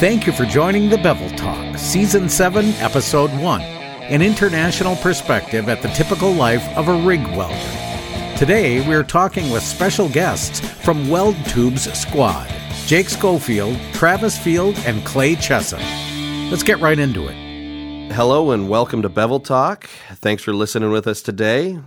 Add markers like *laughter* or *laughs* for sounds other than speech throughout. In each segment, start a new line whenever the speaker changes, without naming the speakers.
Thank you for joining the Bevel Talk, Season 7, Episode 1, an international perspective at the typical life of a rig welder. Today, we're talking with special guests from WeldTube's squad Jake Schofield, Travis Field, and Clay Chessum. Let's get right into it.
Hello and welcome to Bevel Talk. Thanks for listening with us today.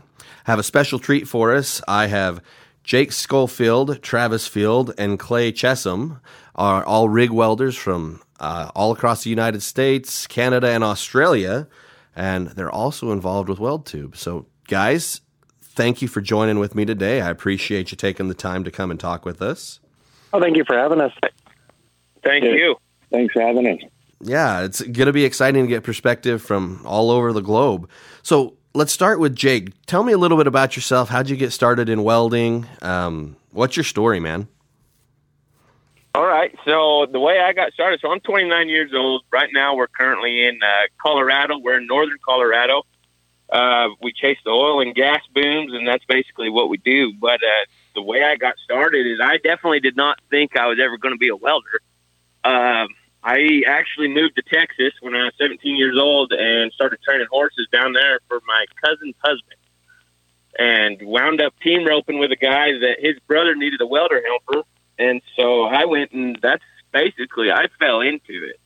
have a special treat for us. I have Jake Schofield, Travis Field, and Clay Chessum are all rig welders from uh, all across the United States, Canada, and Australia, and they're also involved with WeldTube. So, guys, thank you for joining with me today. I appreciate you taking the time to come and talk with us.
Oh, thank you for having us.
Thank you.
Thanks for having us.
Yeah, it's going to be exciting to get perspective from all over the globe. So let's start with Jake. Tell me a little bit about yourself. How'd you get started in welding? Um, what's your story, man?
All right. So the way I got started, so I'm 29 years old. Right now, we're currently in uh, Colorado. We're in northern Colorado. Uh, we chase the oil and gas booms, and that's basically what we do. But uh, the way I got started is I definitely did not think I was ever going to be a welder. Um, I actually moved to Texas when I was 17 years old and started training horses down there for my cousin's husband. And wound up team roping with a guy that his brother needed a welder helper. And so I went and that's basically, I fell into it.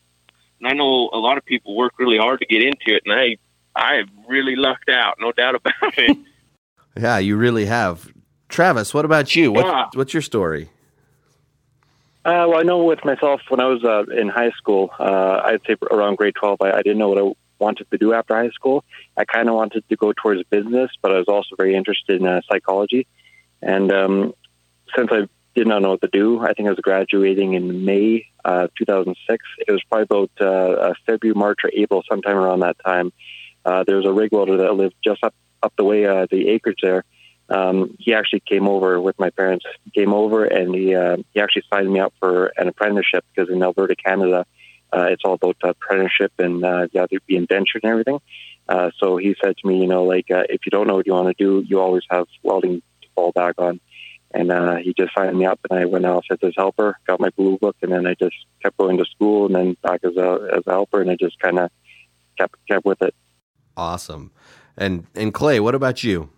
And I know a lot of people work really hard to get into it. And I, I really lucked out, no doubt about it. *laughs*
yeah, you really have. Travis, what about you? What,
Yeah.
What's your story?
Uh, well, I know with myself, when I was uh, in high school, uh, I'd say around grade 12, I, I didn't know what I wanted to do after high school. I kind of wanted to go towards business, but I was also very interested in uh, psychology. And um, since I did not know what to do, I think I was graduating in May uh, 2006. It was probably about uh, uh, February, March, or April, sometime around that time. Uh, there was a rig welder that lived just up, up the way, uh, the acreage there. Um, he actually came over with my parents. He came over and he uh, he actually signed me up for an apprenticeship because in Alberta, Canada, uh, it's all about apprenticeship and uh, you have to be indentured and everything. Uh, so he said to me, you know, like uh, if you don't know what you want to do, you always have welding to fall back on. And uh, he just signed me up, and I went off as his helper, got my blue book, and then I just kept going to school, and then back as a as a helper, and I just kind of kept kept with it.
Awesome. And and Clay, what about you?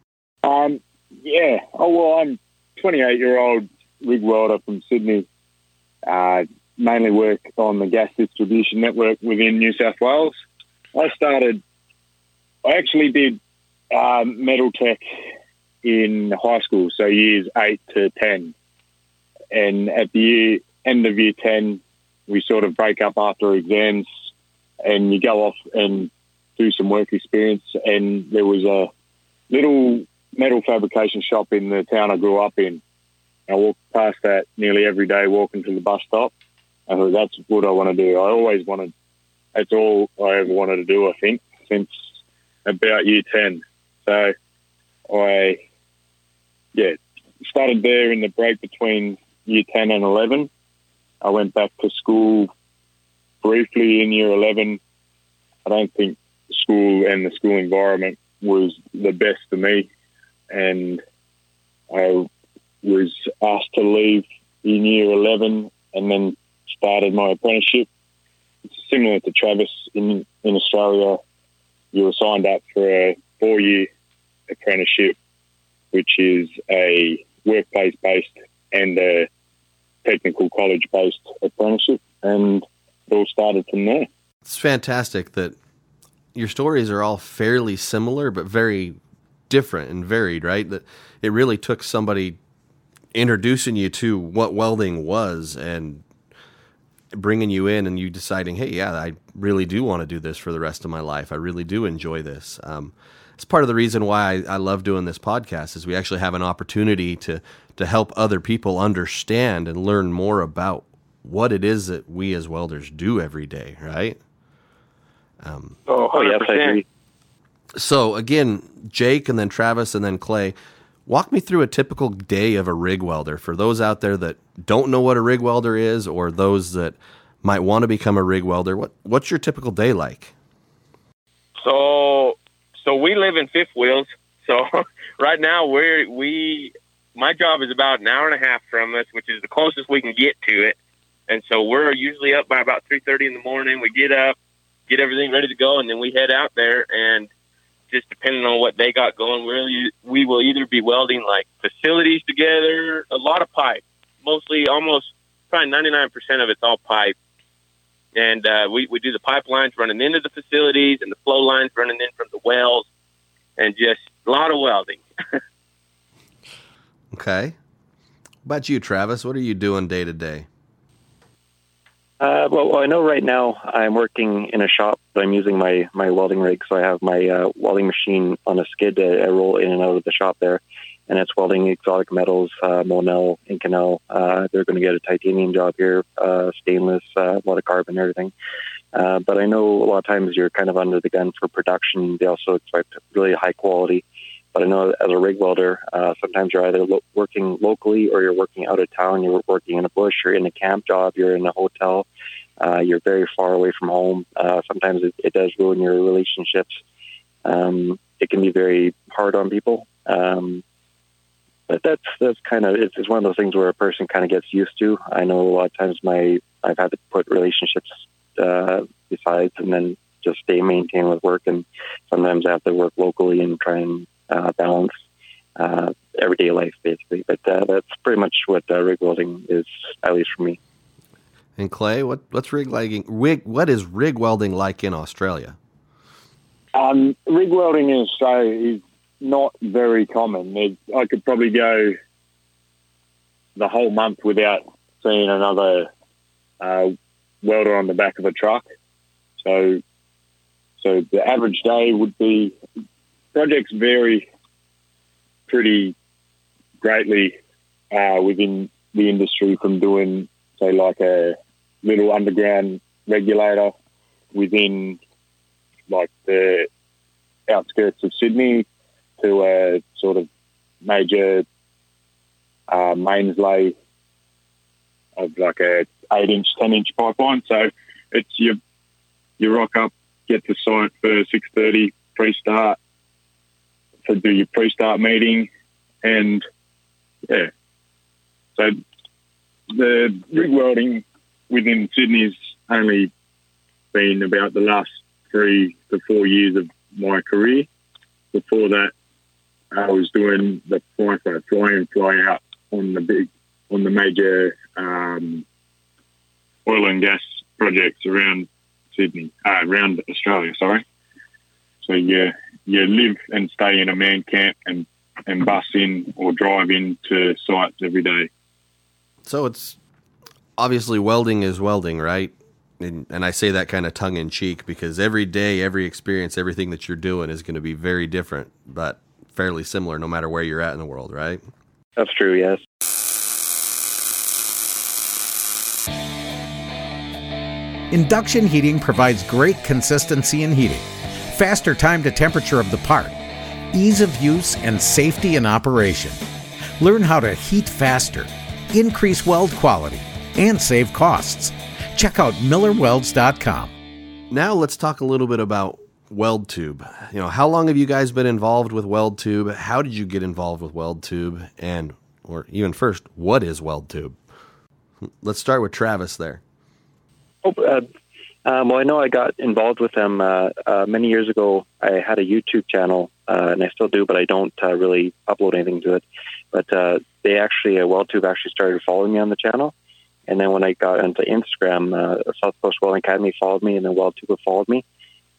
Um, yeah. Oh well, I'm 28 year old rig welder from Sydney. Uh, mainly work on the gas distribution network within New South Wales. I started. I actually did um, metal tech in high school, so years eight to ten. And at the year, end of year ten, we sort of break up after exams, and you go off and do some work experience. And there was a little metal fabrication shop in the town I grew up in. I walked past that nearly every day, walking to the bus stop. I thought that's what I want to do. I always wanted. That's all I ever wanted to do. I think since about year ten. So I, yeah, started there in the break between year ten and eleven. I went back to school briefly in year eleven. I don't think school and the school environment was the best for me and I was asked to leave in year 11 and then started my apprenticeship. It's similar to Travis in, in Australia. You were signed up for a four year apprenticeship, which is a workplace based and a technical college based apprenticeship. And it all started from there.
It's fantastic that your stories are all fairly similar, but very different and varied, right? That it really took somebody introducing you to what welding was and bringing you in and you deciding, hey, yeah, I really do want to do this for the rest of my life. I really do enjoy this. Um, it's part of the reason why I, I love doing this podcast is we actually have an opportunity to to help other people understand and learn more about what it is that we as welders do every day, right? Um,
Oh,
Oh yes, I agree.
So again, Jake and then Travis and then Clay, walk me through a typical day of a rig welder for those out there that don't know what a rig welder is or those that might want to become a rig welder. What what's your typical day like?
So, so we live in fifth wheels. So *laughs* right now we're we my job is about an hour and a half from us, which is the closest we can get to it. And so we're usually up by about 3:30 in the morning. We get up, get everything ready to go, and then we head out there. And just depending on what they got going, we we will either be welding like facilities together, a lot of pipe, mostly almost probably 99% of it's all pipe. And uh, we, we do the pipelines running into the facilities and the flow lines running in from the wells and just a lot of welding. *laughs*
okay. What about you, Travis? What are you doing day to day?
Uh, well, I know right now I'm working in a shop, but I'm using my, my welding rig. So I have my uh, welding machine on a skid. I, I roll in and out of the shop there, and it's welding exotic metals, uh, Monel, Inconel. Uh, they're going to get a titanium job here, uh, stainless, uh, a lot of carbon, everything. Uh, but I know a lot of times you're kind of under the gun for production. They also expect really high quality. But I know as a rig welder, uh, sometimes you're either lo- working locally or you're working out of town. You're working in a bush, you're in a camp job, you're in a hotel. Uh, you're very far away from home. Uh, sometimes it, it does ruin your relationships. Um, it can be very hard on people. Um, but that's that's kind of it's, it's one of those things where a person kind of gets used to. I know a lot of times my I've had to put relationships uh, besides and then just stay maintained with work, and sometimes I have to work locally and try and uh, balance uh, everyday life, basically. But uh, that's pretty much what uh, rig welding is, at least for me.
And Clay, what what's rig welding? Rig, what is rig welding like in Australia?
Um, rig welding in Australia is not very common. It, I could probably go the whole month without seeing another uh, welder on the back of a truck. So, so the average day would be projects vary pretty greatly uh, within the industry from doing, say, like a little underground regulator within like the outskirts of Sydney to a sort of major uh, mains lay of like a eight inch, ten inch pipeline. So it's you you rock up, get to site for six thirty pre start, to do your pre-start meeting, and yeah. So the rig welding within Sydney's only been about the last three to four years of my career. Before that, I was doing the fly fly, fly in, fly out on the big, on the major um, oil and gas projects around Sydney, uh, around Australia. Sorry. So yeah, you live and stay in a man camp and, and bus in or drive into sites every day.
So it's obviously welding is welding, right? And, and I say that kind of tongue in cheek because every day, every experience, everything that you're doing is going to be very different, but fairly similar no matter where you're at in the world, right?
That's true, yes.
Induction heating provides great consistency in heating faster time to temperature of the part, ease of use, and safety in operation. Learn how to heat faster, increase weld quality, and save costs. Check out MillerWelds.com.
Now let's talk a little bit about WeldTube. You know, how long have you guys been involved with WeldTube? How did you get involved with WeldTube? And, or even first, what is WeldTube? Let's start with Travis there.
Oh, uh, um, well, I know I got involved with them uh, uh, many years ago. I had a YouTube channel, uh, and I still do, but I don't uh, really upload anything to it. But uh, they actually, uh, WeldTube actually started following me on the channel. And then when I got onto Instagram, uh, South Coast Welding Academy followed me, and then WeldTube followed me.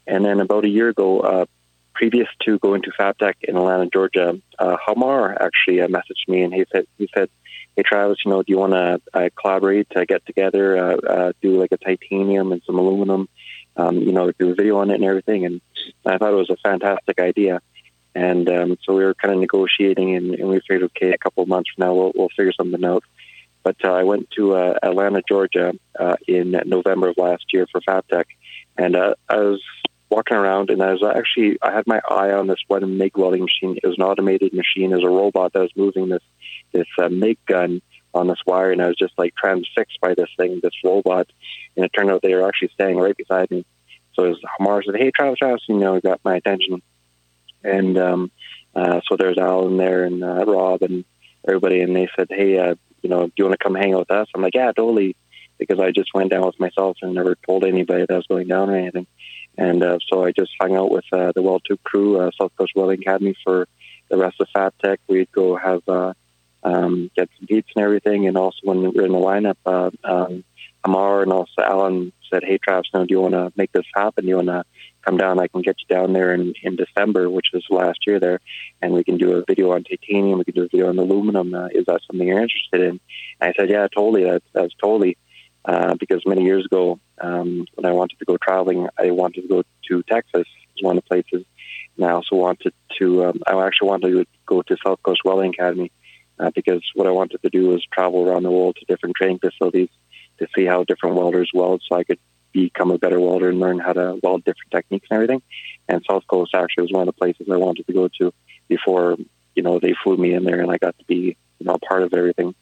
And then about a year ago, previous to going to FabTech in Atlanta, Georgia, Hamar actually messaged me, and he said, he said, hey Travis, you know, do you want to uh, collaborate to get together, uh, uh, do like a titanium and some aluminum, um, you know, do a video on it and everything? And I thought it was a fantastic idea. And um, so we were kind of negotiating, and, and we figured, okay, a couple of months from now, we'll, we'll figure something out. But uh, I went to uh, Atlanta, Georgia, uh, in November of last year for FabTech, and uh, I was walking around, and I was actually I had my eye on this one MIG welding machine. It was an automated machine. Was a robot that was moving this this uh, MIG gun on this wire, and I was just like transfixed by this thing, this robot. And it turned out they were actually standing right beside me. So as Hamar said, "Hey, Travis, Travis," you know, got my attention. And um, uh, so there's Alan there and uh, Rob and everybody, and they said, "Hey, uh, you know, do you want to come hang out with us?" I'm like, "Yeah, totally." because I just went down with myself and never told anybody that I was going down or anything. And uh, so I just hung out with uh, the Weld Tube crew, uh, South Coast Welding Academy for the rest of FabTech. We'd go have uh, um, get some beats and everything. And also when we were in the lineup, uh, um, Amar and also Alan said, "Hey, Travis, now do you want to make this happen? Do you want to come down? I can get you down there in, in December, which was last year there, and we can do a video on titanium. We can do a video on aluminum. Uh, is that something you're interested in?" And I said, "Yeah, totally. That's that's totally." Uh, because many years ago, um, when I wanted to go traveling, I wanted to go to Texas. One of the places. And I also wanted to. Um, I actually wanted to go to South Coast Welding Academy uh, because what I wanted to do was travel around the world to different training facilities to see how different welders weld, so I could become a better welder and learn how to weld different techniques and everything. And South Coast actually was one of the places I wanted to go to before you know they flew me in there and I got to be you know a part of everything.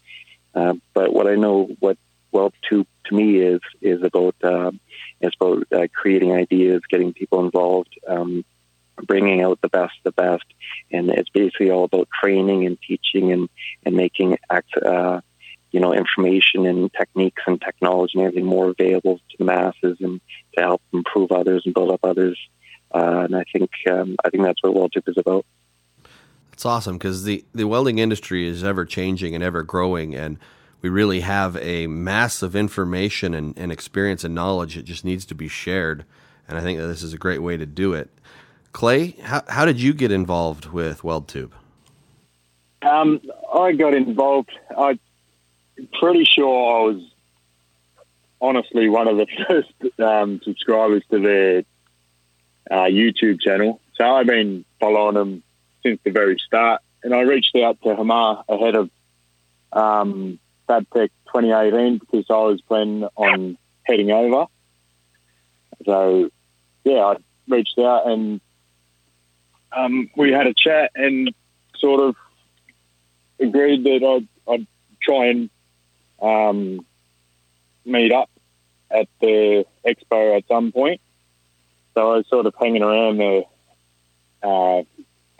Uh, but what I know, what Weld Tube to me is is about uh, it's about uh, creating ideas, getting people involved, um, bringing out the best, the best, and it's basically all about training and teaching and and making uh, you know information and techniques and technology and everything more available to the masses and to help improve others and build up others. Uh, and I think um, I think that's what Weld Tube is about.
It's awesome because the the welding industry is ever changing and ever growing and we really have a mass of information and, and experience and knowledge that just needs to be shared. And I think that this is a great way to do it. Clay, how, how did you get involved with WeldTube?
Um, I got involved. I'm pretty sure I was honestly one of the *laughs* first um, subscribers to their uh, YouTube channel. So I've been following them since the very start. And I reached out to Hamar ahead of um, FabTech 2018 because I was planning on heading over. So, yeah, I reached out and um, we had a chat and sort of agreed that I'd, I'd try and um, meet up at the expo at some point. So I was sort of hanging around the uh,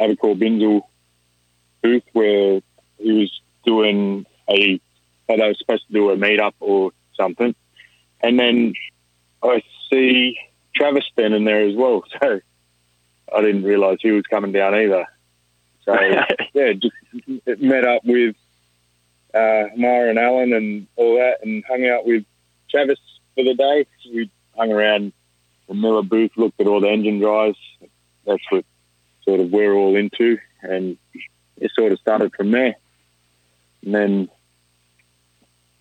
Abicor Binzel booth where he was doing a they were supposed to do a meetup or something. And then I see Travis standing there as well. *laughs* So I didn't realise he was coming down either. So *laughs* yeah, just met up with uh, Mara and Alan and all that, and hung out with Travis for the day. We hung around the Miller booth, looked at all the engine drives. That's what sort of we're all into, and it sort of started from there. And then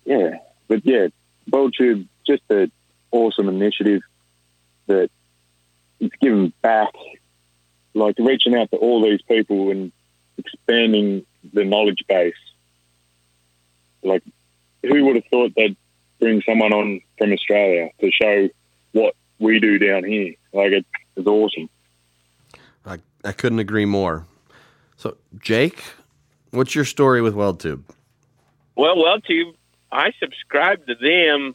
yeah, but yeah, WeldTube just an awesome initiative that it's giving back, like reaching out to all these people and expanding the knowledge base. Like, who would have thought they'd bring someone on from Australia to show what we do down here? Like, it, it's awesome.
I, I couldn't agree more. So, Jake, what's your story with WeldTube?
Well, WeldTube I subscribed to them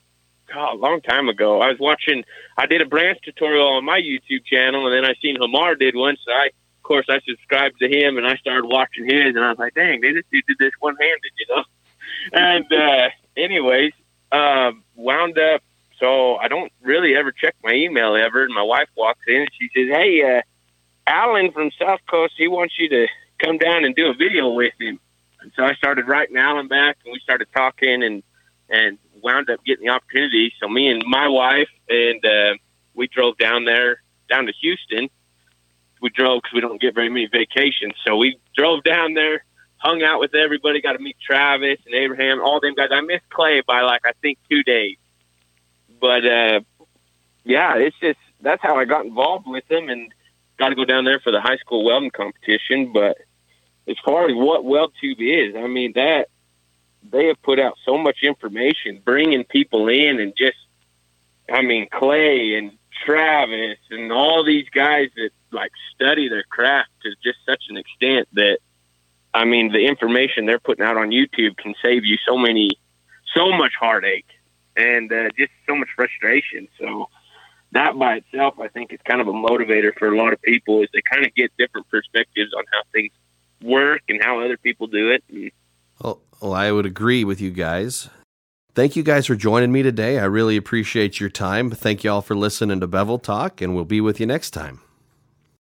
God, a long time ago. I was watching. I did a branch tutorial on my YouTube channel, and then I seen Hamar did one. So I, of course, I subscribed to him, and I started watching his, and I was like, "Dang, they just did this one handed," you know. *laughs* and uh, anyways, uh, wound up. So I don't really ever check my email ever. And my wife walks in and she says, "Hey, uh, Alan from South Coast, he wants you to come down and do a video with him." And so I started writing Alan back, started talking, and and wound up getting the opportunity. So me and my wife and uh, we drove down there, down to Houston. We drove because we don't get very many vacations, so we drove down there, hung out with everybody, got to meet Travis and Abraham, all them guys. I missed Clay by like I think two days, but uh, yeah, it's just that's how I got involved with them and got to go down there for the high school welding competition, but as far as what WeldTube is, I mean that they have put out so much information, bringing people in, and just, I mean Clay and Travis and all these guys that like study their craft to just such an extent that, I mean, the information they're putting out on YouTube can save you so many, so much heartache and uh, just so much frustration. So that by itself, I think, is kind of a motivator for a lot of people, is they kind of get different perspectives on how things work and how other people do it. And,
well, well, I would agree with you guys. Thank you guys for joining me today. I really appreciate your time. Thank you all for listening to Bevel Talk, and we'll be with you next time.